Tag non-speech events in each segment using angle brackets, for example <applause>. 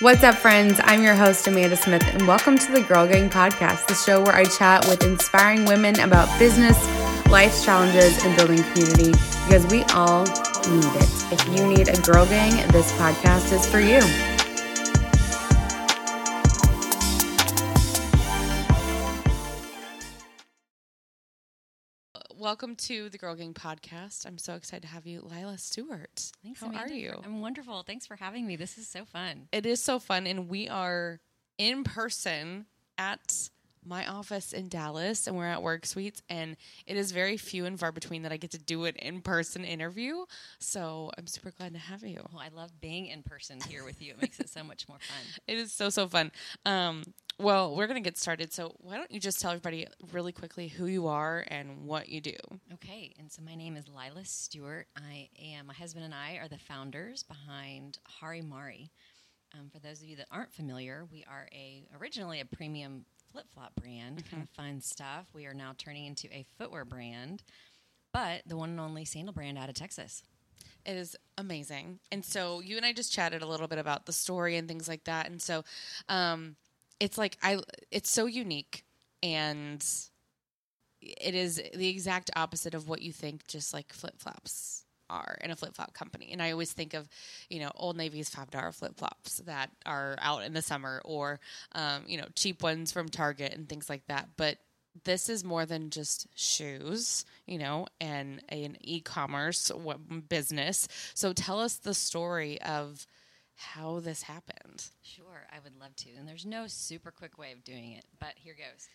What's up, friends? I'm your host, Amanda Smith, and welcome to the Girl Gang Podcast, the show where I chat with inspiring women about business, life's challenges, and building community because we all need it. If you need a girl gang, this podcast is for you. Welcome to the Girl Gang podcast. I'm so excited to have you, Lila Stewart. Thanks, How Amanda. are you? I'm wonderful. Thanks for having me. This is so fun. It is so fun, and we are in person at my office in Dallas, and we're at Work Suites, and it is very few and far between that I get to do an in-person interview. So I'm super glad to have you. Well, I love being in person here with you. It makes it so much more fun. <laughs> It is so so fun. Um, well, we're gonna get started. So why don't you just tell everybody really quickly who you are and what you do? Okay, and so my name is Lila Stewart. I am, my husband and I are the founders behind Hari Mari. Um, for those of you that aren't familiar, we are a originally a premium flip flop brand, kind of fun stuff. We are now turning into a footwear brand, but the one and only sandal brand out of Texas. It is amazing. And so you and I just chatted a little bit about the story and things like that. And so um, it's like I it's so unique and it is the exact opposite of what you think just like flip-flops are in a flip-flop company. And I always think of, you know, Old Navy's $5 flip-flops that are out in the summer or um, you know, cheap ones from Target and things like that. But this is more than just shoes, you know, and an e-commerce w- business. So tell us the story of how this happened. Sure, I would love to. And there's no super quick way of doing it, but here goes.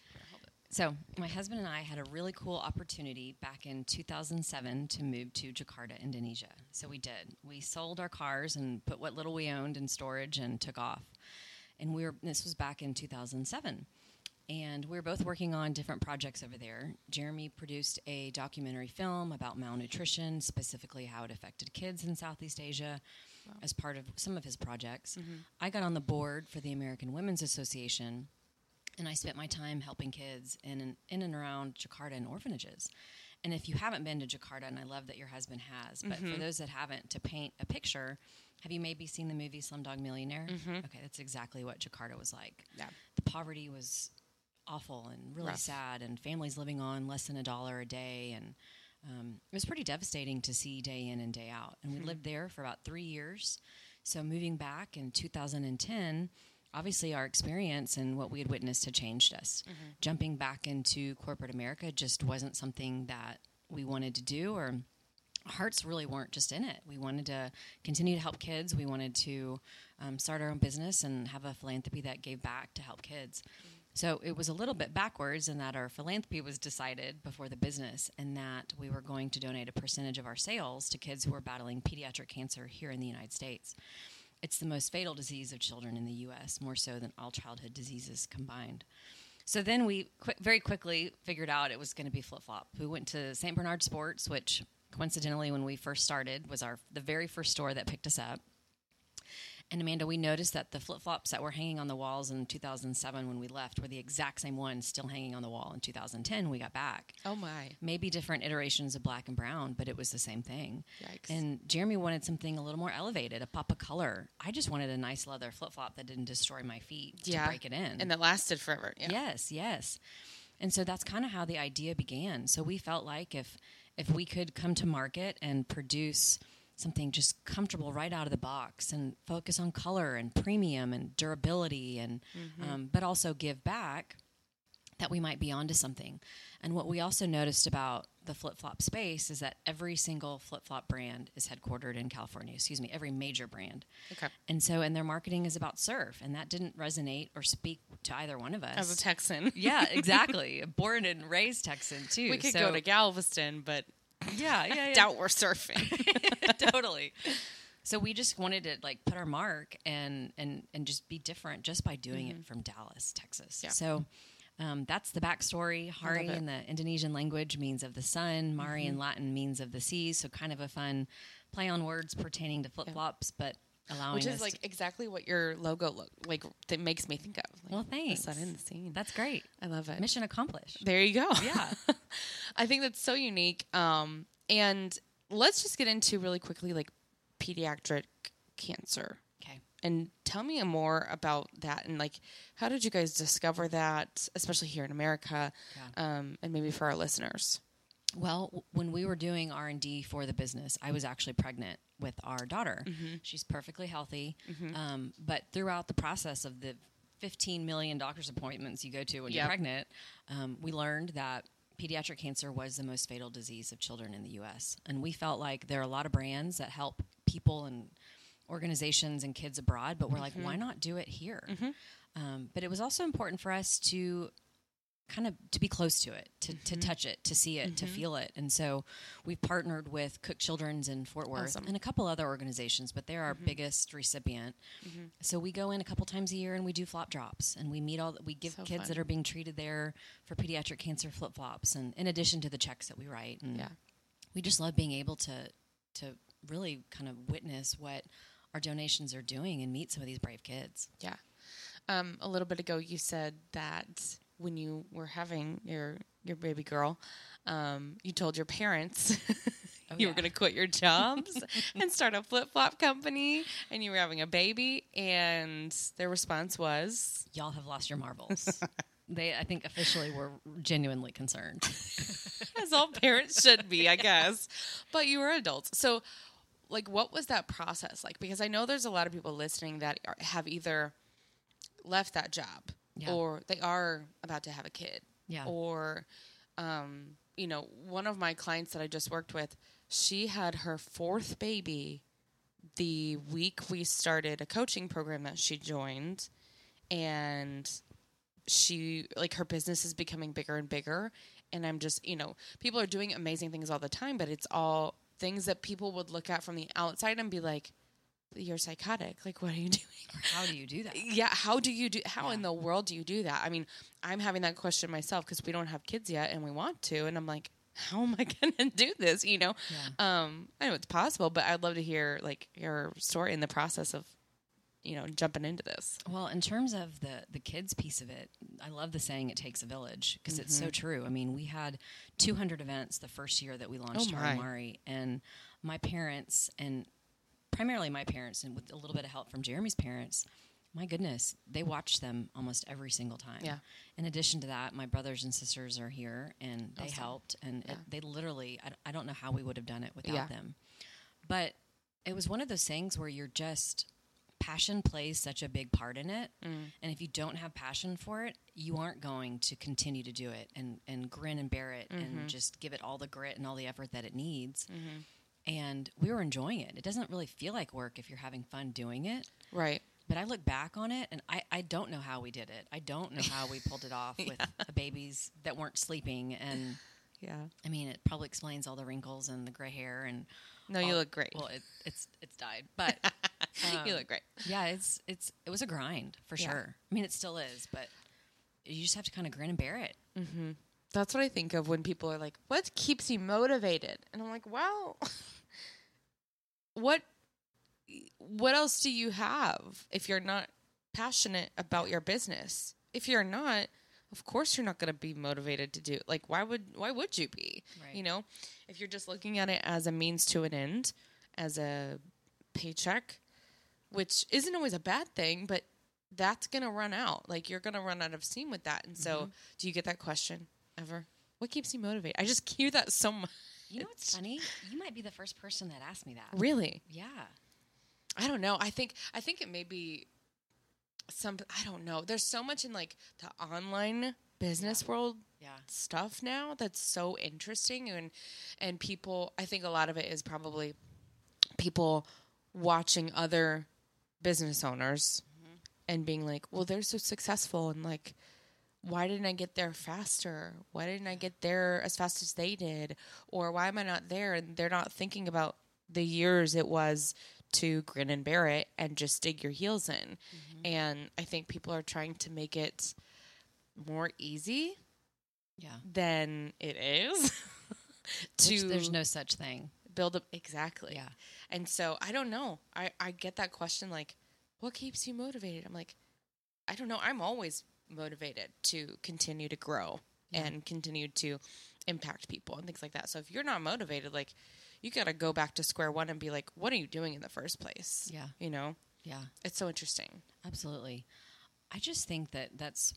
So, my husband and I had a really cool opportunity back in 2007 to move to Jakarta, Indonesia. So, we did. We sold our cars and put what little we owned in storage and took off. And we were, this was back in 2007. And we were both working on different projects over there. Jeremy produced a documentary film about malnutrition, specifically how it affected kids in Southeast Asia, as part of some of his projects. Mm-hmm. I got on the board for the American Women's Association, and I spent my time helping kids in and, in and around Jakarta and orphanages. And if you haven't been to Jakarta, and I love that your husband has, but for mm-hmm. those that haven't, to paint a picture, have you maybe seen the movie Slumdog Millionaire? Mm-hmm. Okay, that's exactly what Jakarta was like. Yeah. The poverty was awful and really Rough. sad, and families living on less than a dollar a day, and um, it was pretty devastating to see day in and day out. And we lived hmm. there for about three years. So moving back in 2010, obviously our experience and what we had witnessed had changed us. Jumping back into corporate America just wasn't something that we wanted to do, or hearts really weren't just in it. We wanted to continue to help kids. We wanted to um, start our own business and have a philanthropy that gave back to help kids. So it was a little bit backwards in that our philanthropy was decided before the business, and that we were going to donate a percentage of our sales to kids who are battling pediatric cancer here in the United States. It's the most fatal disease of children in the U.S., more so than all childhood diseases combined. So then we qui- very quickly figured out it was going to be flip flop. We went to St. Bernard Sports, which coincidentally, when we first started, was our the very first store that picked us up. And Amanda, we noticed that the flip flops that were hanging on the walls in 2007 when we left were the exact same ones still hanging on the wall in 2010 when we got back. Oh my. Maybe different iterations of black and brown, but it was the same thing. Yikes. And Jeremy wanted something a little more elevated, a pop of color. I just wanted a nice leather flip flop that didn't destroy my feet Yeah. to break it in. And that lasted forever. Yeah. Yes, yes. And so that's kind of how the idea began. So we felt like if if we could come to market and produce something just comfortable right out of the box and focus on color and premium and durability and um, but also give back that we might be onto something. And what we also noticed about the flip flop space is that every single flip flop brand is headquartered in California. Excuse me, every major brand. Okay. And so, and their marketing is about surf, and that didn't resonate or speak to either one of us. As a Texan. Yeah, <laughs> exactly. Born and raised Texan too. We could so, go to Galveston, but yeah, yeah, <laughs> yeah. doubt we're surfing. <laughs> totally. So we just wanted to like put our mark and and and just be different just by doing it from Dallas, Texas. Yeah. So um, that's the backstory. Hari. Mm-hmm. in the Indonesian language means of the sun. Mari in Latin means of the sea. So kind of a fun play on words pertaining to flip flops, but allowing Which is like exactly what your logo look like that makes me think of. Like, Well, thanks. The sun in the scene. That's great. I love it. Mission accomplished. There you go. Yeah. <laughs> I think that's so unique. Um, and let's just get into really quickly like pediatric cancer. Okay. And tell me more about that and like how did you guys discover that, especially here in America, um, and maybe for our listeners. Well, when we were doing R and D for the business, I was actually pregnant with our daughter. She's perfectly healthy, um, but throughout the process of the 15 million doctor's appointments you go to when Yep. you're pregnant, um, we learned that pediatric cancer was the most fatal disease of children in the U.S. And we felt like there are a lot of brands that help people and organizations and kids abroad, but we're like, why not do it here? Um, but it was also important for us to kind of to be close to it, to, to mm-hmm. touch it, to see it, to mm-hmm. feel it. And so we've partnered with Cook Children's in Fort Worth Awesome. and a couple other organizations, but they're our mm-hmm. biggest recipient. So we go in a couple times a year and we do flop drops and we meet all we give So kids fun. that are being treated there for pediatric cancer flip flops and in addition to the checks that we write. And Yeah. we just love being able to to really kind of witness what our donations are doing and meet some of these brave kids. Yeah. Um, a little bit ago, you said that when you were having your your baby girl, um, you told your parents Oh, <laughs> you were going to quit your jobs <laughs> and start a flip flop company, and you were having a baby, and their response was, y'all have lost your marbles. <laughs> they, I think, officially were genuinely concerned. as all parents should be, I guess. But you were adults, so like, what was that process like? Because I know there's a lot of people listening that are, have either left that job Yeah. or they are about to have a kid Yeah. or um, you know one of my clients that i just worked with she had her fourth baby the week we started a coaching program that she joined and she like her business is becoming bigger and bigger and i'm just you know people are doing amazing things all the time but it's all things that people would look at from the outside and be like you're psychotic like what are you <laughs> doing How do you do that? yeah how do you do how Yeah. in the world do you do that i mean i'm having that question myself because we don't have kids yet and we want to and i'm like how am i <laughs> gonna do this you know Yeah. um i know it's possible but i'd love to hear like your story in the process of you know jumping into this Well, in terms of the the kids piece of it, I love the saying "it takes a village" because it's Mm-hmm. so true. I mean, we had 200 events the first year that we launched Oh, Hari Mari, and my parents and primarily my parents, and with a little bit of help from Jeremy's parents. My goodness, they watched them almost every single time. Yeah. In addition to that, my brothers and sisters are here, and they Awesome. helped, and Yeah. it, they literally. I, I don't know how we would have done it without Yeah. them, but it was one of those things where you're just passion plays such a big part in it Mm. and if you don't have passion for it you aren't going to continue to do it and and grin and bear it Mm-hmm. and just give it all the grit and all the effort that it needs Mm-hmm. And we were enjoying it it doesn't really feel like work if you're having fun doing it right but I look back on it and I, I don't know how we did it. I don't know how we pulled it off <laughs> with the babies that weren't sleeping. And yeah I mean, it probably explains all the wrinkles and the gray hair and no you look great Well, it, it's it's died, but <laughs> you um, look great yeah, it's it's it was a grind for Yeah. sure. I mean, it still is, but you just have to kind of grin and bear it. That's what I think of when people are like, "What keeps you motivated?" And I'm like, "Well, <laughs> what what else do you have if you're not passionate about your business? If you're not, of course you're not going to be motivated to do. Like why would why would you be? Right. You know, if you're just looking at it as a means to an end, as a paycheck, which isn't always a bad thing, but that's going to run out. Like you're going to run out of steam with that. And so, mm-hmm. do you get that question ever? What keeps you motivated? I just hear that so much. You know what's funny? You might be the first person that asked me that. Really? Yeah. I don't know. I think I think it may be some I don't know. There's so much in like the online business world Yeah. stuff now that's so interesting and and people I think a lot of it is probably people watching other business owners mm-hmm. and being like, "Well, they're so successful and like why didn't I get there faster? Why didn't I get there as fast as they did? Or why am I not there?" And they're not thinking about the years it was to grin and bear it and just dig your heels in. Mm-hmm. And I think people are trying to make it more easy Yeah. than it is <laughs> to Which there's no such thing. build up exactly. Yeah. And so I don't know. I, I get that question like, what keeps you motivated? I'm like, I don't know. I'm always motivated to continue to grow Yeah. and continue to impact people and things like that. So if you're not motivated, like you got to go back to square one and be like, what are you doing in the first place? Yeah. You know? Yeah, It's so interesting. absolutely. I just think that that's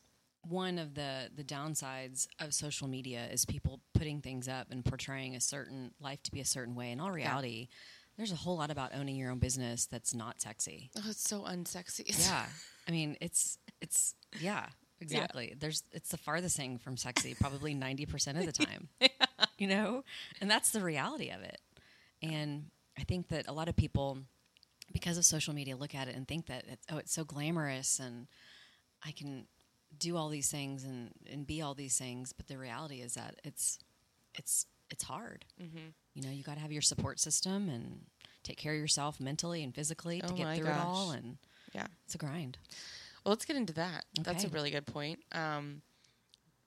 one of the the downsides of social media is people putting things up and portraying a certain life to be a certain way. In all reality, there's a whole lot about owning your own business that's not sexy. Oh, it's so unsexy. Yeah. <laughs> I mean, it's it's yeah, exactly. There's it's the farthest thing from sexy probably <laughs> 90% of the time. <laughs> You know? And that's the reality of it. And I think that a lot of people because of social media look at it and think that it's, oh it's so glamorous and I can do all these things and and be all these things, but the reality is that it's it's it's hard. Mm-hmm. You know, you got to have your support system and take care of yourself mentally and physically to Oh get my through it all and Yeah. it's a grind. Well, let's get into that. That's a really good point. Um,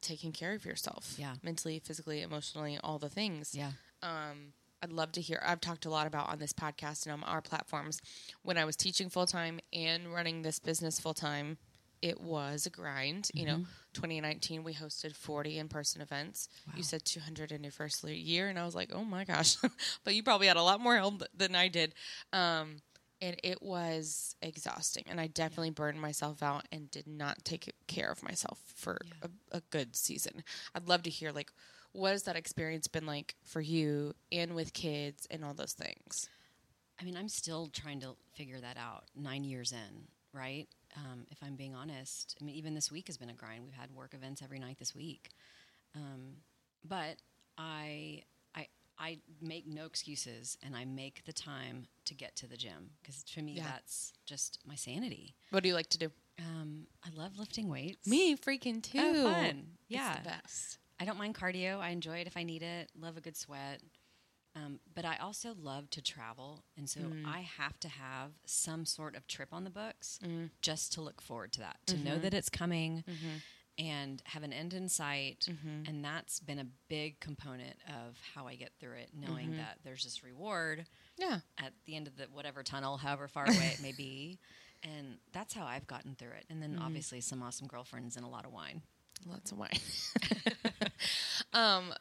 taking care of yourself. Yeah. Mentally, physically, emotionally, all the things. Yeah. Um, I'd love to hear. I've talked a lot about on this podcast and on our platforms. When I was teaching full time and running this business full time, it was a grind. You know, 2019 we hosted 40 in person events. You said 200 in your first year, and I was like, oh my gosh! <laughs> but you probably had a lot more help than I did. Um, and it was exhausting, and I definitely burned myself out and did not take care of myself for a, a good season. I'd love to hear like what has that experience been like for you and with kids and all those things? I mean, I'm still trying to figure that out nine years in, right? Um, if I'm being honest, I mean, even this week has been a grind. We've had work events every night this week. Um, but I, I, make no excuses and I make the time to get to the gym because to me, Yeah. that's just my sanity. What do you like to do? Um, I love lifting weights. Me freaking too. Oh, fun. It's Yeah. the best. I don't mind cardio. I enjoy it if I need it. Love a good sweat. Um, but I also love to travel. And so I have to have some sort of trip on the books just to look forward to that, to know that it's coming and have an end in sight. Mm-hmm. And that's been a big component of how I get through it, knowing mm-hmm. that there's this reward Yeah. at the end of the whatever tunnel, however far away it may be. <laughs> And that's how I've gotten through it. And then mm-hmm. obviously some awesome girlfriends and a lot of wine. Lots of wine. <laughs> <laughs> um,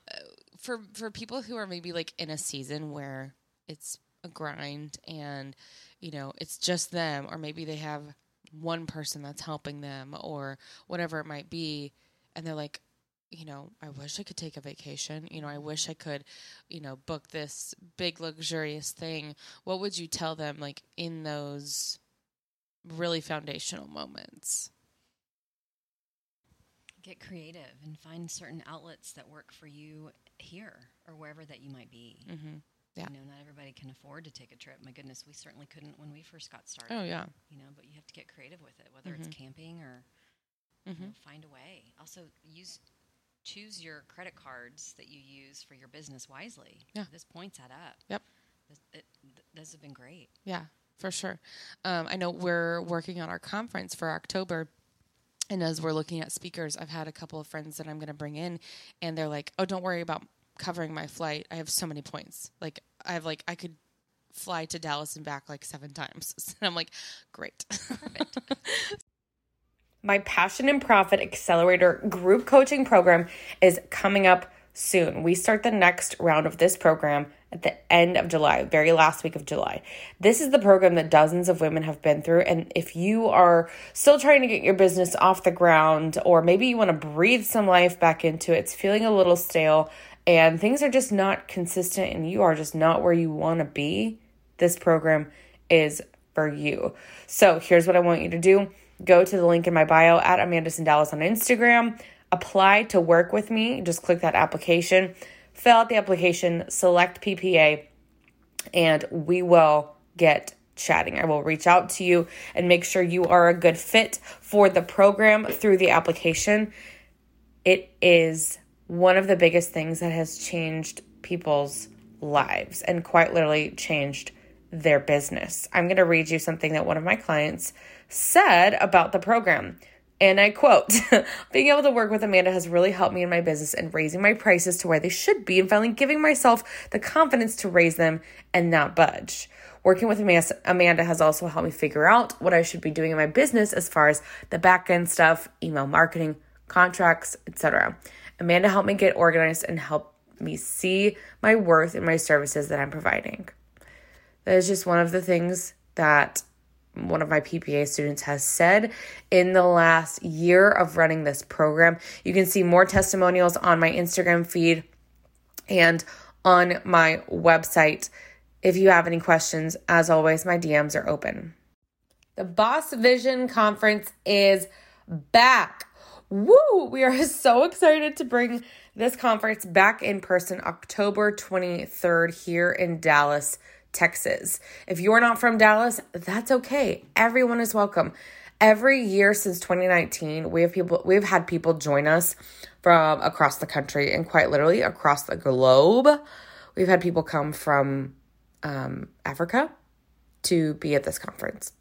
for for people who are maybe like in a season where it's a grind and you know it's just them, or maybe they have one person that's helping them, or whatever it might be, and they're like, you know, I wish I could take a vacation. You know, I wish I could, you know, book this big luxurious thing. What would you tell them, like in those really foundational moments? get creative and find certain outlets that work for you here or wherever that you might be. Mm-hmm. Yeah. You know, not everybody can afford to take a trip. My goodness, we certainly couldn't when we first got started. Oh yeah. You know, but you have to get creative with it, whether it's camping or you know, find a way. Also, use choose your credit cards that you use for your business wisely. Yeah. This points add up. Yep. This, it, th- those have been great. Yeah, for sure. Um, I know we're working on our conference for October. And as we're looking at speakers, I've had a couple of friends that I'm going to bring in, and they're like, "Oh, don't worry about covering my flight. I have so many points. Like, I have like I could fly to Dallas and back like seven times." <laughs> And I'm like, "Great. <laughs> My Passion and Profit Accelerator group coaching program is coming up soon. We start the next round of this program at the end of July, very last week of July. This is the program that dozens of women have been through. And if you are still trying to get your business off the ground, or maybe you want to breathe some life back into it, it's feeling a little stale, and things are just not consistent, and you are just not where you want to be, this program is for you. So here's what I want you to do go to the link in my bio at Amanda Dallas on Instagram, apply to work with me. Just click that application, fill out the application, select PPA, and we will get chatting. I will reach out to you and make sure you are a good fit for the program through the application. It is one of the biggest things that has changed people's lives and quite literally changed their business. I'm going to read you something that one of my clients said about the program. And I quote, <laughs> being able to work with Amanda has really helped me in my business and raising my prices to where they should be and finally giving myself the confidence to raise them and not budge. Working with Amanda has also helped me figure out what I should be doing in my business as far as the back end stuff, email marketing, contracts, etc. Amanda helped me get organized and help me see my worth in my services that I'm providing. That is just one of the things that one of my PPA students has said in the last year of running this program. You can see more testimonials on my Instagram feed and on my website. If you have any questions, as always, my DMs are open. The Boss Vision Conference is back. Woo! We are <laughs> so excited to bring this conference back in person October 23rd here in Dallas, Texas. If you're not from Dallas, that's okay. Everyone is welcome. Every year since 2019, we have people we've had people join us from across the country and quite literally across the globe. We've had people come from um, Africa to be at this conference.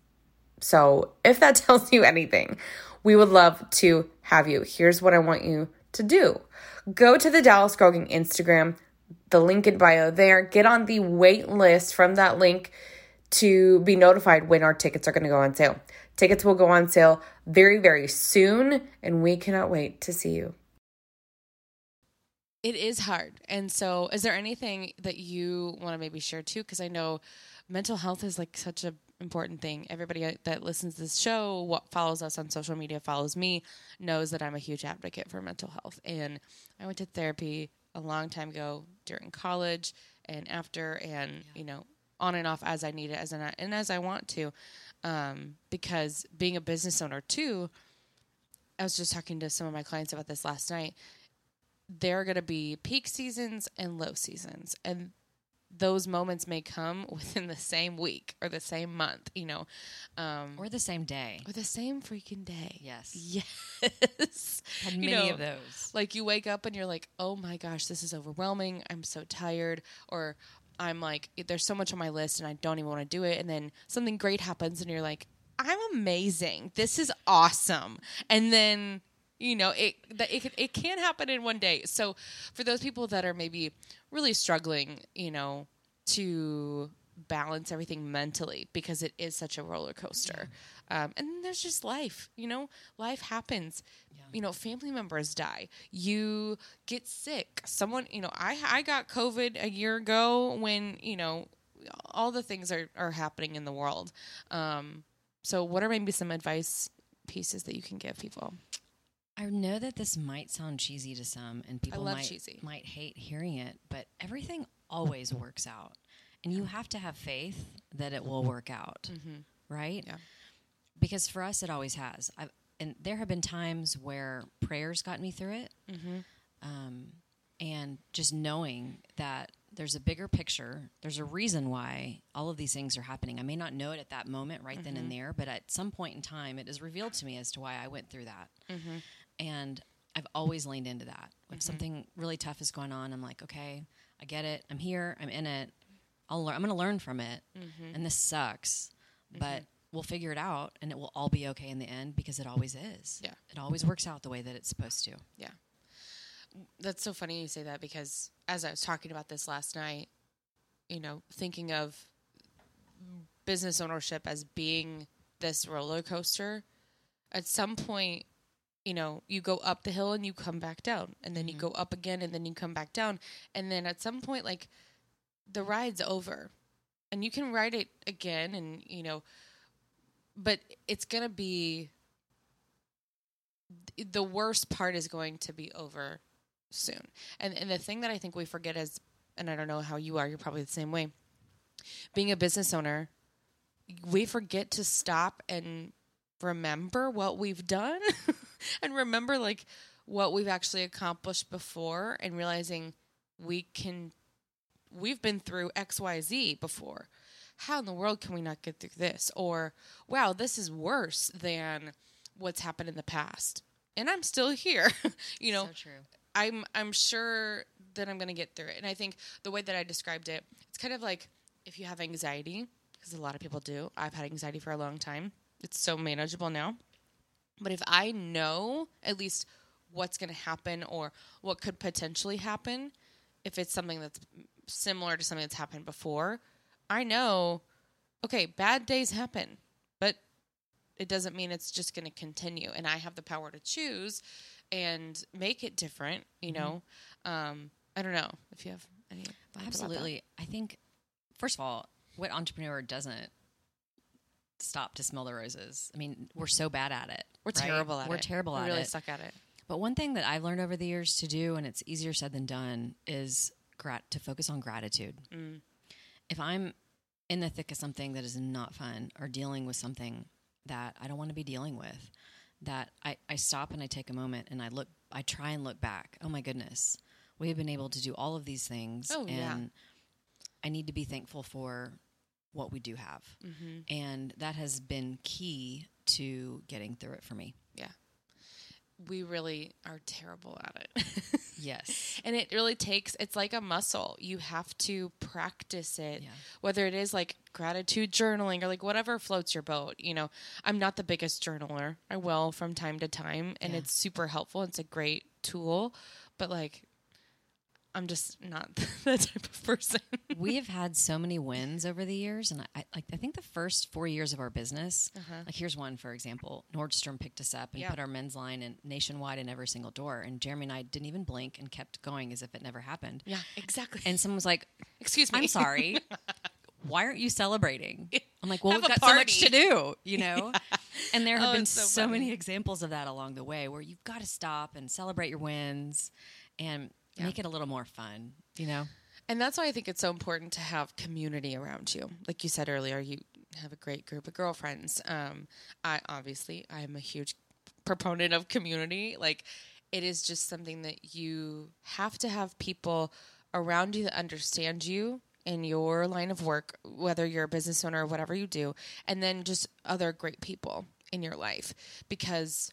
So, if that <laughs> tells you anything, we would love to have you. Here's what I want you to do go to the Dallas Girl Gang Instagram, the link in bio there, get on the wait list from that link to be notified when our tickets are going to go on sale. Tickets will go on sale very, very soon, and we cannot wait to see you. It is hard. And so, is there anything that you want to maybe share too? Because I know mental health is like such a important thing. Everybody that listens to this show, what follows us on social media, follows me, knows that I'm a huge advocate for mental health. And I went to therapy a long time ago during college and after, and yeah. you know, on and off as I need it, as I, and as I want to, um, because being a business owner too. I was just talking to some of my clients about this last night. There are going to be peak seasons and low seasons, and those moments may come <laughs> within the same week or the same month, you know, um, or the same day, or the same freaking day. Yes, yes. <laughs> Had many you know, of those. Like you wake up and you're like, "Oh my gosh, this is overwhelming. I'm so tired," or I'm like, "There's so much on my list and I don't even want to do it." And then something great happens and you're like, "I'm amazing. This is awesome." And then you know it that it, it can happen in one day. So for those people that are maybe really struggling you know to balance everything mentally because it is such a roller coaster yeah. um, and there's just life you know? Life happens. Yeah. you know family members die. You get sick. Someone you know i i got covid a year ago when you know all the things are are happening in the world. Um, so what are maybe some advice pieces that you can give people I know that this might sound cheesy to some, and people might cheesy. might hate hearing it, but everything always works out, and you have to have faith that it will work out, mm-hmm. right? Yeah. Because for us, it always has. I've, and there have been times where prayers got me through it, mm-hmm. um, and just knowing that there's a bigger picture. There's a reason why all of these things are happening. I may not know it at that moment, right mm-hmm. then and mm-hmm. there, but at some point in time, it is revealed to me as to why I went through that. Mm-hmm. And I've always leaned into that. If mm-hmm. something really tough is going on, I'm like, okay, I get it. I'm here. I'm in it. I'll learn. I'm going to learn from it. Mm-hmm. And this sucks, but mm-hmm. we'll figure it out, and it will all be okay in the end because it always is. Yeah, it always works out the way that it's supposed to. Yeah, that's so funny you say that because as I was talking about this last night, you know, thinking of business ownership as being this roller coaster, at some point you know, you go up the hill and you come back down, and then mm-hmm. you go up again and then you come back down, and then at some point, like the ride's over, and you can ride it again, and you know, but it's gonna be the worst part is going to be over soon, and and the thing that I think we forget is, and I don't know how you are, you're probably the same way. Being a business owner, we forget to stop and remember what we've done. <laughs> and remember like what we've actually accomplished before and realizing we can we've been through xyz before. How in the world can we not get through this? Or wow this is worse than what's happened in the past. And i'm still here <laughs> you know? So i'm i'm sure that i'm going to get through it. And i think the way that i described it it's kind of like if you have anxiety because a lot of people do. I've had anxiety for a long time. It's so manageable now but if I know at least what's going to happen or what could potentially happen, if it's something that's similar to something that's happened before, I know, okay, bad days happen, but it doesn't mean it's just going to continue. And I have the power to choose and make it different, you mm-hmm. know? Um, I don't know if you have any. Absolutely. I think, first of all, what entrepreneur doesn't stop to smell the roses. I mean, we're so bad at it. We're right? terrible at it. we're it. terrible at it. we really it. suck at it. But one thing that I've learned over the years to do, and it's easier said than done, is grat- to focus on gratitude. Mm. If I'm in the thick of something that is not fun or dealing with something that I don't want to be dealing with, that I, I stop and I take a moment and I look, I try and look back. Oh my goodness, we have been able to do all of these things. Oh, and yeah. I need to be thankful for what we do have. Mm-hmm. And that has been key to getting through it for me. Yeah. We really are terrible at it. <laughs> Yes. and it really takes, it's like a muscle. You have to practice it, Yeah. whether it is like gratitude journaling or like whatever floats your boat. You know, I'm not the biggest journaler. I will from time to time, and Yeah. it's super helpful. It's a great tool, but like, I'm just not <laughs> that type of person. we have had so many wins over the years, and I, I like. I think the first four years of our business, uh-huh. like here's one for example. Nordstrom picked us up and Yeah. put our men's line in nationwide in every single door, and Jeremy and I didn't even blink and kept going as if it never happened. yeah, exactly. And someone was like, Excuse me. "I'm sorry, <laughs> why aren't you celebrating?" I'm like, "Well, Have we've got so much to do, you <laughs> know." And there have Oh, been so so, many examples of that along the way, where you've got to stop and celebrate your wins, and make it a little more fun, you know. And that's why I think it's so important to have community around you. Like you said earlier, you have a great group of girlfriends. Um, I obviously I'm a huge proponent of community. Like it is just something that you have to have people around you that understand you in your line of work, whether you're a business owner or whatever you do, and then just other great people in your life because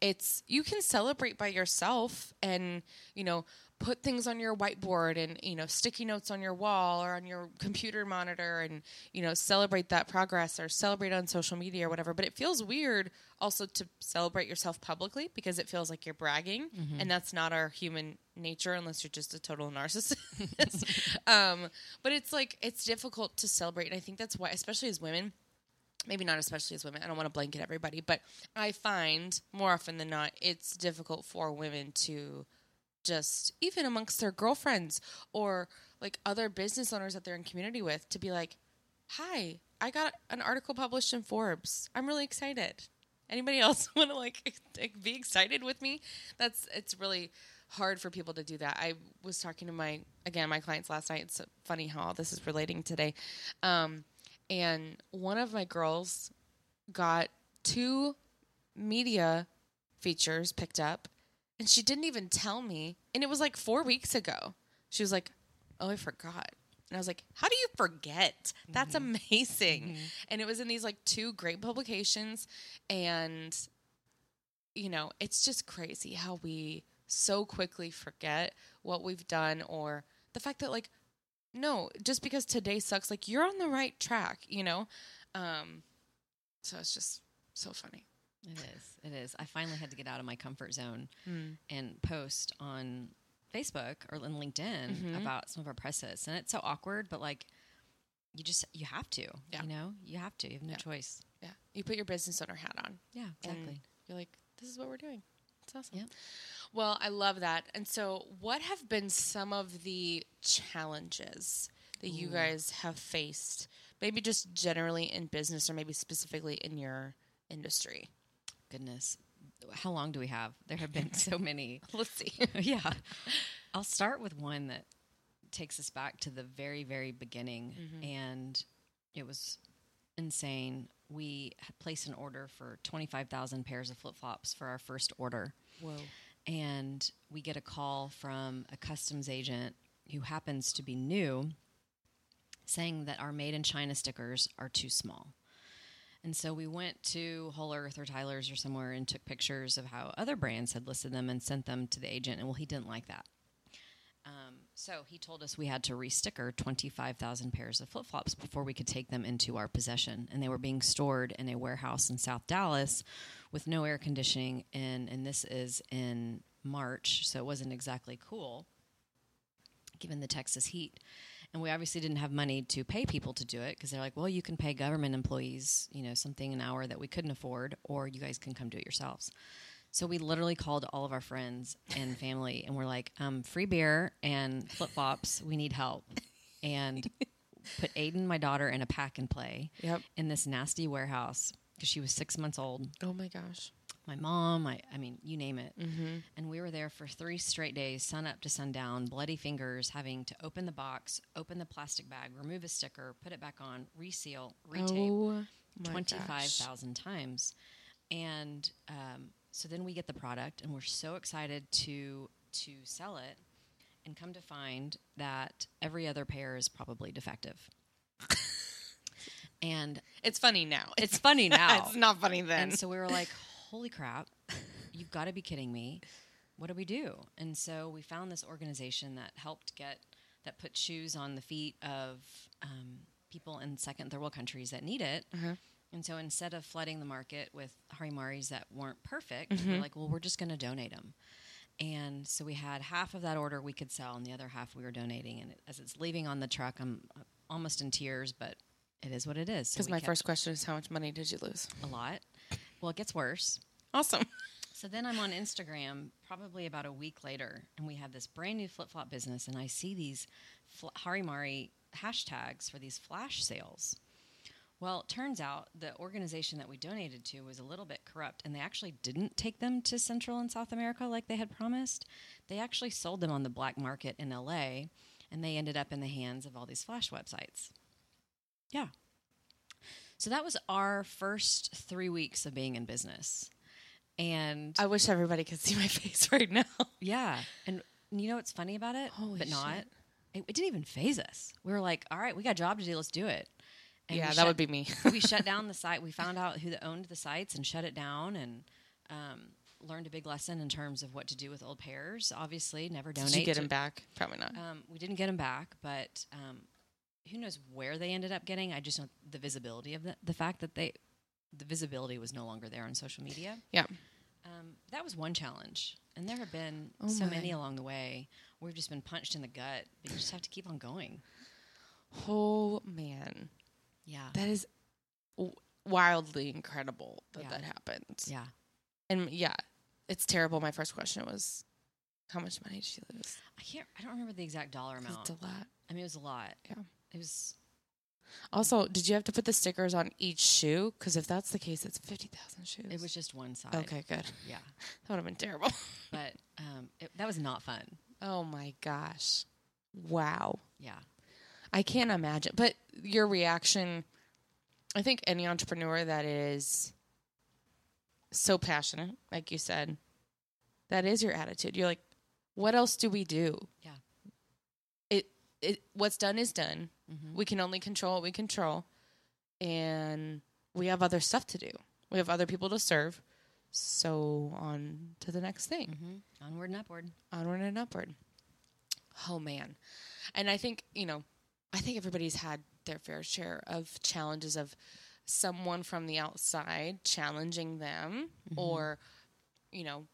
it's you can celebrate by yourself and you know put things on your whiteboard and you know sticky notes on your wall or on your computer monitor and you know celebrate that progress or celebrate on social media or whatever. But it feels weird also to celebrate yourself publicly because it feels like you're bragging and that's not our human nature unless you're just a total narcissist. <laughs> Um, but it's like it's difficult to celebrate and i think that's why especially as women maybe not especially as women. I don't want to blanket everybody, but I find more often than not it's difficult for women to just even amongst their girlfriends or like other business owners that they're in community with to be like, "Hi, I got an article published in Forbes. I'm really excited. Anybody <laughs> else want to like be excited with me?" That's it's really hard for people to do that. I was talking to my again my clients last night. It's funny how all this is relating today. Um, and one of my girls got two media features picked up and she didn't even tell me and it was like four weeks ago. She was like oh i forgot. And i was like how do you forget? That's mm-hmm. amazing. Mm-hmm. And it was in these like two great publications and you know it's just crazy how we so quickly forget what we've done or the fact that like no, just because today sucks, like you're on the right track, you know? Um, so it's just so funny. It is. It is. I finally had to get out of my comfort zone Mm. and post on Facebook or on LinkedIn Mhm. about some of our presses. and it's so awkward, but like you just you have to. Yeah. You know, you have to. You have no Yeah. choice. Yeah. You put your business owner hat on. Yeah, exactly. you're like, this is what we're doing. It's awesome. Yep. Well, I love that. And so, what have been some of the challenges that you guys have faced? Maybe just generally in business or maybe specifically in your industry? Goodness, how long do we have? There have been so many. <laughs> Let's see. <laughs> yeah. I'll start with one that takes us back to the very, very beginning. Mm-hmm. And it was insane. We placed an order for 25,000 pairs of flip flops for our first order. Whoa. And we get a call from a customs agent who happens to be new saying that our made in China stickers are too small. And so we went to Whole Earth or Tyler's or somewhere and took pictures of how other brands had listed them and sent them to the agent. And well, he didn't like that. So he told us we had to resticker 25,000 pairs of flip flops before we could take them into our possession. And they were being stored in a warehouse in South Dallas with no air conditioning. And, and this is in March, so it wasn't exactly cool given the Texas heat. And we obviously didn't have money to pay people to do it because they're like, well, you can pay government employees, you know, something an hour that we couldn't afford, or you guys can come do it yourselves. So we literally called all of our friends and family and we're like, um, free beer and flip flops. We need help. And put Aiden, my daughter, in a pack and play Yep. in this nasty warehouse because she was six months old. Oh my gosh. My mom, I, I mean, you name it. Mm-hmm. And we were there for three straight days, sun up to sundown, bloody fingers, having to open the box, open the plastic bag, remove a sticker, put it back on, reseal, retape. Oh 25,000 times. And um, so then we get the product and we're so excited to to sell it and come to find that every other pair is probably defective. <laughs> and It's funny now. it's funny <laughs> now. it's not funny then. and so we were like, "Holy crap. You've got to be kidding me. What do we do?" And so we found this organization that helped get that put shoes on the feet of um, people in second third world countries that need it. Uh-huh. And so instead of flooding the market with Hari Maris that weren't perfect, Mm-hmm. we're like, well, we're just going to donate them. And so we had half of that order we could sell, and the other half we were donating. And it, as it's leaving on the truck, I'm uh, almost in tears, but it is what it is. Because we my first question is how much money did you lose? a lot. Well, it gets worse. Awesome. So then I'm on Instagram probably about a week later, and we have this brand new flip flop business, and I see these fl- Harimari hashtags for these flash sales. Well, it turns out the organization that we donated to was a little bit corrupt, and they actually didn't take them to Central and South America like they had promised. They actually sold them on the black market in LA, and they ended up in the hands of all these flash websites. Yeah. So that was our first three weeks of being in business. And I wish everybody could see my <laughs> face right now. yeah. And you know what's funny about it? Holy but not. shit. It, it didn't even phase us. We were like, all right, we got a job to do. Let's do it. And yeah, that shut- would be me. <laughs> we shut <laughs> down the site. We found out who owned the sites and shut it down and um, learned a big lesson in terms of what to do with old pairs. Obviously, never donate. Did you get him back? Probably not. Um, we didn't get them back, but um, who knows where they ended up getting? I just know the visibility of the, the fact that they, the visibility was no longer there on social media. Yeah. Um, that was one challenge, and there have been Oh so my. many along the way. We've just been punched in the gut, but you just have to keep on going. Oh man, Yeah, that is w- wildly incredible that Yeah. that happened. yeah. And yeah, it's terrible. My first question was, how much money did you lose? I can't. I don't remember the exact dollar amount. It's a lot. I mean, it was a lot. Yeah. it was. Also, did you have to put the stickers on each shoe? Because if that's the case, it's fifty thousand shoes. It was just one side. okay. Good. Yeah, <laughs> That would have been terrible. but um, it, that was not fun. oh my gosh! Wow. Yeah, I can't imagine. But your reaction, I think any entrepreneur that is so passionate, like you said, that is your attitude. You're like, what else do we do? Yeah. It it what's done is done. Mhm. We can only control what we control. And we have other stuff to do. We have other people to serve. So on to the next thing hmm onward and upward. onward and upward. Oh man. And I think, you know, I think everybody's had their fair share of challenges of someone from the outside challenging them mm-hmm. or, you know,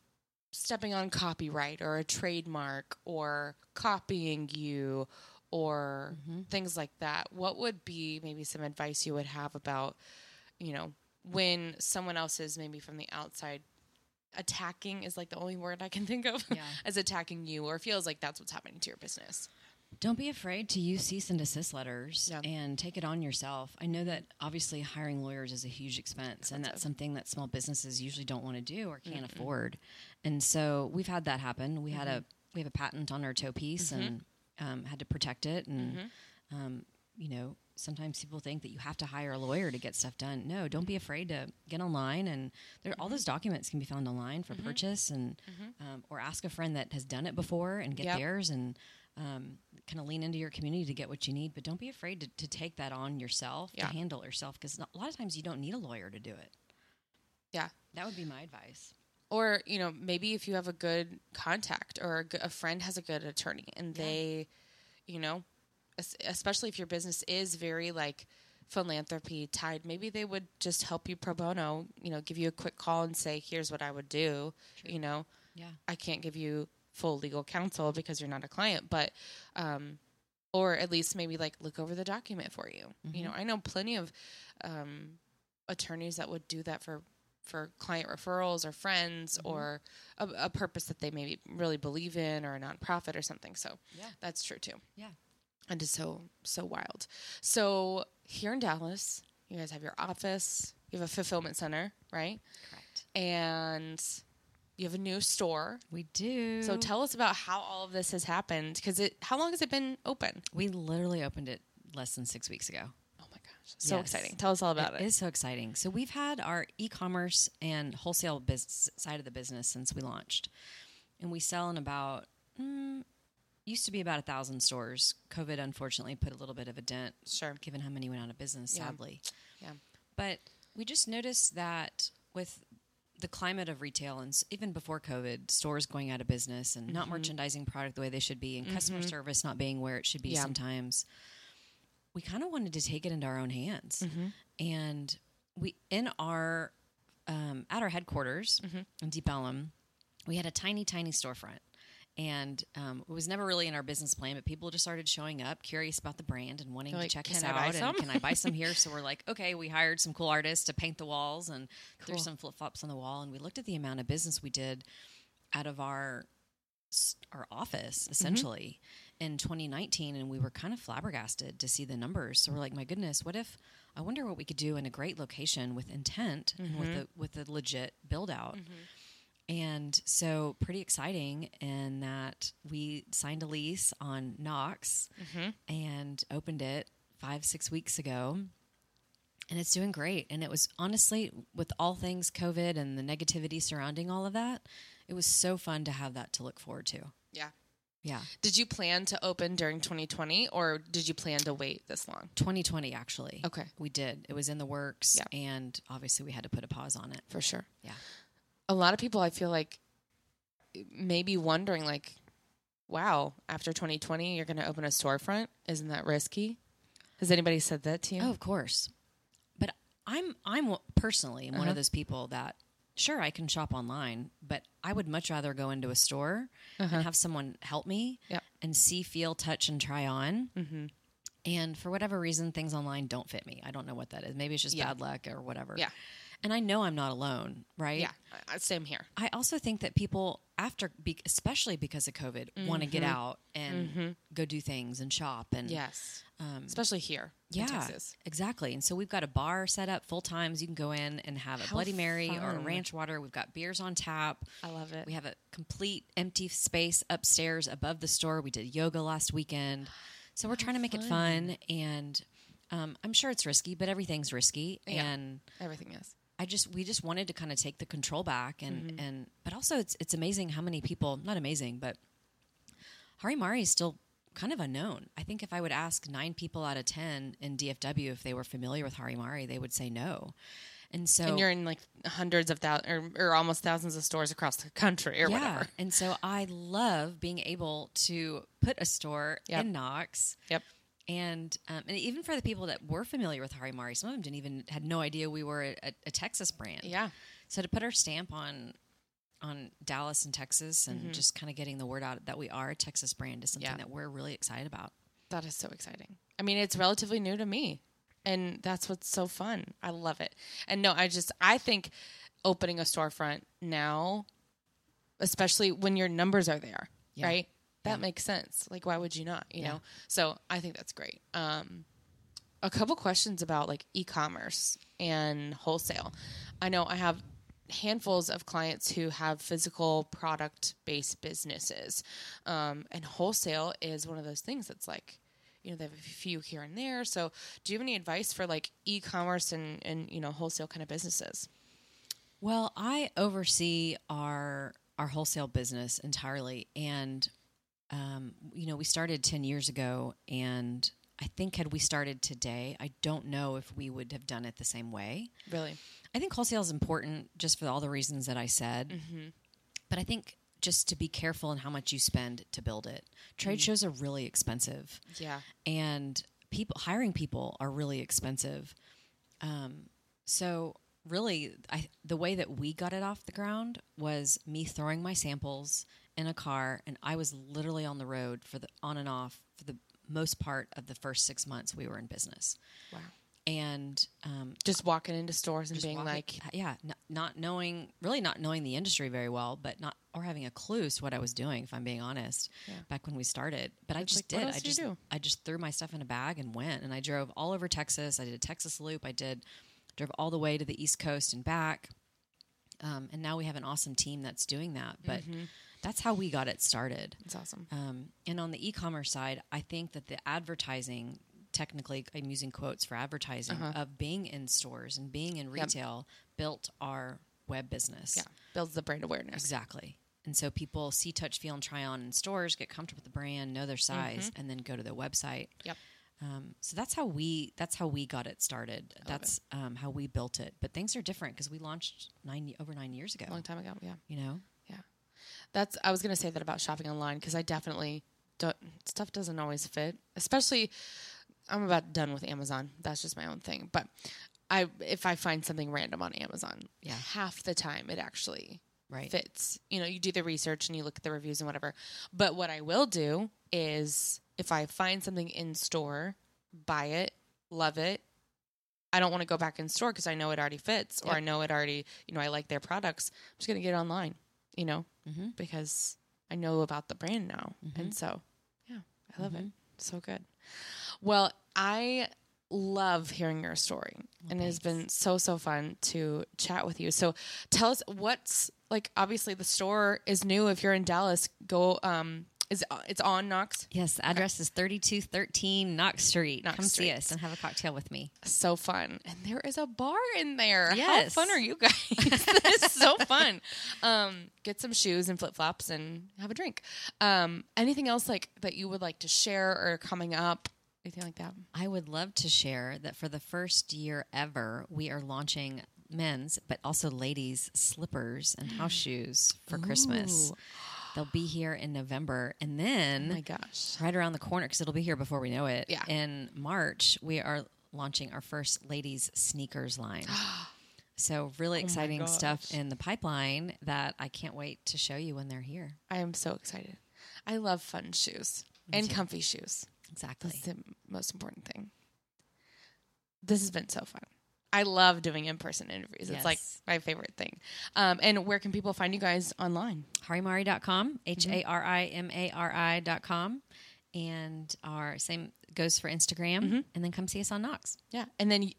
stepping on copyright or a trademark or copying you or mm-hmm. things like that. What would be maybe some advice you would have about, you know, when someone else is maybe from the outside attacking is like the only word I can think of Yeah. <laughs> as attacking you or feels like that's what's happening to your business. Don't be afraid to use cease and desist letters Yeah. and take it on yourself. I know that obviously hiring lawyers is a huge expense, and that's something that small businesses usually don't want to do or can't afford. And so we've had that happen. We had a we have a patent on our toe piece and um, had to protect it. And um, you know, sometimes people think that you have to hire a lawyer to get stuff done. No, don't be afraid to get online, and there all those documents can be found online for purchase, and um, or ask a friend that has done it before and get Yep. theirs and um, kind of lean into your community to get what you need. But don't be afraid to, to take that on yourself Yeah. to handle yourself because a lot of times you don't need a lawyer to do it. Yeah. That would be my advice. Or, you know, maybe if you have a good contact or a, good, a friend has a good attorney and they, you know, especially if your business is very like philanthropy tied, maybe they would just help you pro bono, you know, give you a quick call and say, here's what I would do. You know, Yeah. I can't give you full legal counsel because you're not a client, but, um, or at least maybe like look over the document for you. You know, I know plenty of um, attorneys that would do that for for client referrals or friends or a, a purpose that they maybe really believe in or a nonprofit or something. So Yeah. that's true too. Yeah. And it's so so wild. So here in Dallas, you guys have your office, you have a fulfillment center, right? Correct. And you have a new store. We do. So tell us about how all of this has happened because it how long has it been open? we literally opened it less than six weeks ago. Oh my gosh. So Yes. exciting. Tell us all about it. It is so exciting. So we've had our e-commerce and wholesale business side of the business since we launched, and we sell in about mm, used to be about a thousand stores. COVID unfortunately put a little bit of a dent, Sure. given how many went out of business. Yeah. Sadly, Yeah. but we just noticed that with the climate of retail and even before COVID, stores going out of business and Mm-hmm. not merchandising product the way they should be, and customer service not being where it should be Yeah. sometimes. We kind of wanted to take it into our own hands, Mm-hmm. and we in our um, at our headquarters Mm-hmm. in Deep Ellum, we had a tiny, tiny storefront. And um, it was never really in our business plan, but people just started showing up, curious about the brand and wanting They're to like, check us out. And can I buy some here? So we're like, okay, we hired some cool artists to paint the walls and threw some flip flops on the wall. And we looked at the amount of business we did out of our our office mm-hmm. essentially in 2019 and we were kind of flabbergasted to see the numbers so we're like my goodness what if i wonder what we could do in a great location with intent and with mm-hmm. a with a legit build out mm-hmm. And so pretty exciting in that we signed a lease on knox mm-hmm. and opened it five six weeks ago and it's doing great. And it was honestly, with all things COVID and the negativity surrounding all of that, it was so fun to have that to look forward to. Yeah. Yeah. Did you plan to open during 2020 or did you plan to wait this long? 2020, actually. Okay. We did. It was in the works. Yeah. And obviously, we had to put a pause on it. For sure. Yeah. A lot of people I feel like maybe wondering like wow, after 2020 you're going to open a storefront? Isn't that risky? Has anybody said that to you? Oh, of course. But I'm I'm personally one Uh-huh. of those people that sure I can shop online, but I would much rather go into a store and have someone help me Uh-huh. Yep. and see, feel, touch, and try on. Mhm. And for whatever reason, things online don't fit me. I don't know what that is. Maybe it's just Yeah. bad luck or whatever. Yeah. And I know I'm not alone, right? Yeah, same here. I also think that people after, be, especially because of COVID, want to get out and go do things and shop and Yes. um, Especially here yeah, in Texas. exactly. And so we've got a bar set up full times. You can go in and have a How Bloody Mary or a ranch water. We've got beers on tap. I love it. We have a complete empty space upstairs above the store. We did yoga last weekend. <gasps> So we're trying to make it fun. And um, I'm sure it's risky, but everything's risky. Yeah. And Everything is. I just we just wanted to kind of take the control back and Mm-hmm. and but also it's it's amazing how many people not amazing but Hari Mari is still kind of unknown. I think if I would ask nine people out of ten in DFW if they were familiar with Hari Mari, they would say no. And so and you're in like hundreds of thousands or, or almost thousands of stores across the country or yeah, whatever. and so I love being able to put a store Yep. in Knox. Yep. And um, and even for the people that were familiar with Hari Mari, some of them didn't even had no idea we were a, a Texas brand. Yeah. So to put our stamp on on Dallas and Texas and just kind of getting the word out that we are a Texas brand is something Mm-hmm. Yeah. that we're really excited about. That is so exciting. I mean, it's relatively new to me. And that's what's so fun. I love it. And no, I just I think opening a storefront now, especially when your numbers are there, Yeah. right? That makes sense. Like why would you not, you Yeah. know? So, I think that's great. Um a couple questions about like e-commerce and wholesale. I know I have handfuls of clients who have physical product based businesses. Um, and wholesale is one of those things that's like, you know, they have a few here and there. So do you have any advice for like e-commerce and, and, you know, wholesale kind of businesses? Well, I oversee our our wholesale business entirely, and um, you know we started ten years ago, and I think had we started today, I don't know if we would have done it the same way. Really? I think wholesale is important just for all the reasons that I said. But I think just to be careful in how much you spend to build it. Trade shows are really expensive, Yeah. and people hiring people are really expensive. Um, so really, I, the way that we got it off the ground was me throwing my samples in a car, and I was literally on the road for the on and off for the most part of the first six months we were in business Wow. and um, Just walking into stores and being walking- like, yeah, n- not knowing, really not knowing the industry very well, but not or having a clue as to what I was doing. If I'm being honest, Yeah. back when we started, but I just like, did. I just do? I just threw my stuff in a bag and went, and I drove all over Texas. I did a Texas loop. I did drove all the way to the East Coast and back. Um, and now we have an awesome team that's doing that. But Mm-hmm. That's how we got it started. it's awesome. Um, and on the e-commerce side, I think that the advertising, technically, I'm using quotes for advertising Uh-huh. of being in stores and being in retail, built our web business. Yeah, builds the brand awareness. exactly. And so people see, touch, feel, and try on in stores, get comfortable with the brand, know their size, and then go to their website. Mm-hmm. Yep. Um, so that's how we that's how we got it started. That's um, how we built it. But things are different because we launched nine over nine years ago. A long time ago. Yeah. You know, That's I was gonna say that about shopping online because I definitely don't stuff doesn't always fit. Especially, I'm about done with Amazon. That's just my own thing. But I if I find something random on Amazon, Yeah. half the time it actually right? fits. You know, you do the research and you look at the reviews and whatever. But what I will do is if I find something in store, buy it, love it. I don't want to go back in store because I know it already fits or Yep. I know it already, you know, I like their products. I'm just going to get it online, you know, Mm-hmm. because I know about the brand now. Mhm. And so, yeah, I love it. Mhm. So good. Well, I love hearing your story and it has been so so fun to chat with you so tell us what's like obviously the store is new if you're in dallas go um is it's on knox Yes, the address is 3213 Knox Street. Knox Come Street. see us and have a cocktail with me. so fun and there is a bar in there how Yes. fun are you guys <laughs> this is so fun um get some shoes and flip-flops and have a drink um anything else like that you would like to share or coming up anything like that I would love to share that for the first year ever, we are launching men's, but also ladies' slippers and house <gasps> shoes for Christmas. They'll be here in November. And then oh my gosh right around the corner, because it'll be here before we know it. Yeah. In March, we are launching our first ladies' sneakers line. <gasps> So, really oh exciting stuff in the pipeline that I can't wait to show you when they're here. I am so excited. I love fun shoes and comfy shoes. Exactly. That's the most important thing. This has been so fun. I love doing in person interviews. It's like my favorite thing. Um, and where can people find you guys online? harimari.com, H A R I M A R I.com. And our same goes for Instagram. And then come see us on Knox. Yeah. And then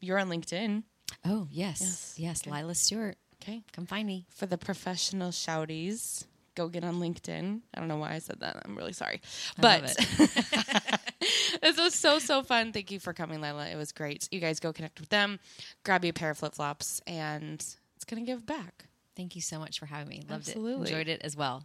you're on LinkedIn. Oh, yes. Yes. Yes. Okay. Lila Stewart. Okay. Come find me. For the professional shouties, go get on LinkedIn. I don't know why I said that. I'm really sorry. I but <laughs> this was so, so fun. Thank you for coming, Lila. It was great. You guys go connect with them, grab you a pair of flip flops, and it's going to give back. Thank you so much for having me. Loved Absolutely. it. Enjoyed it as well.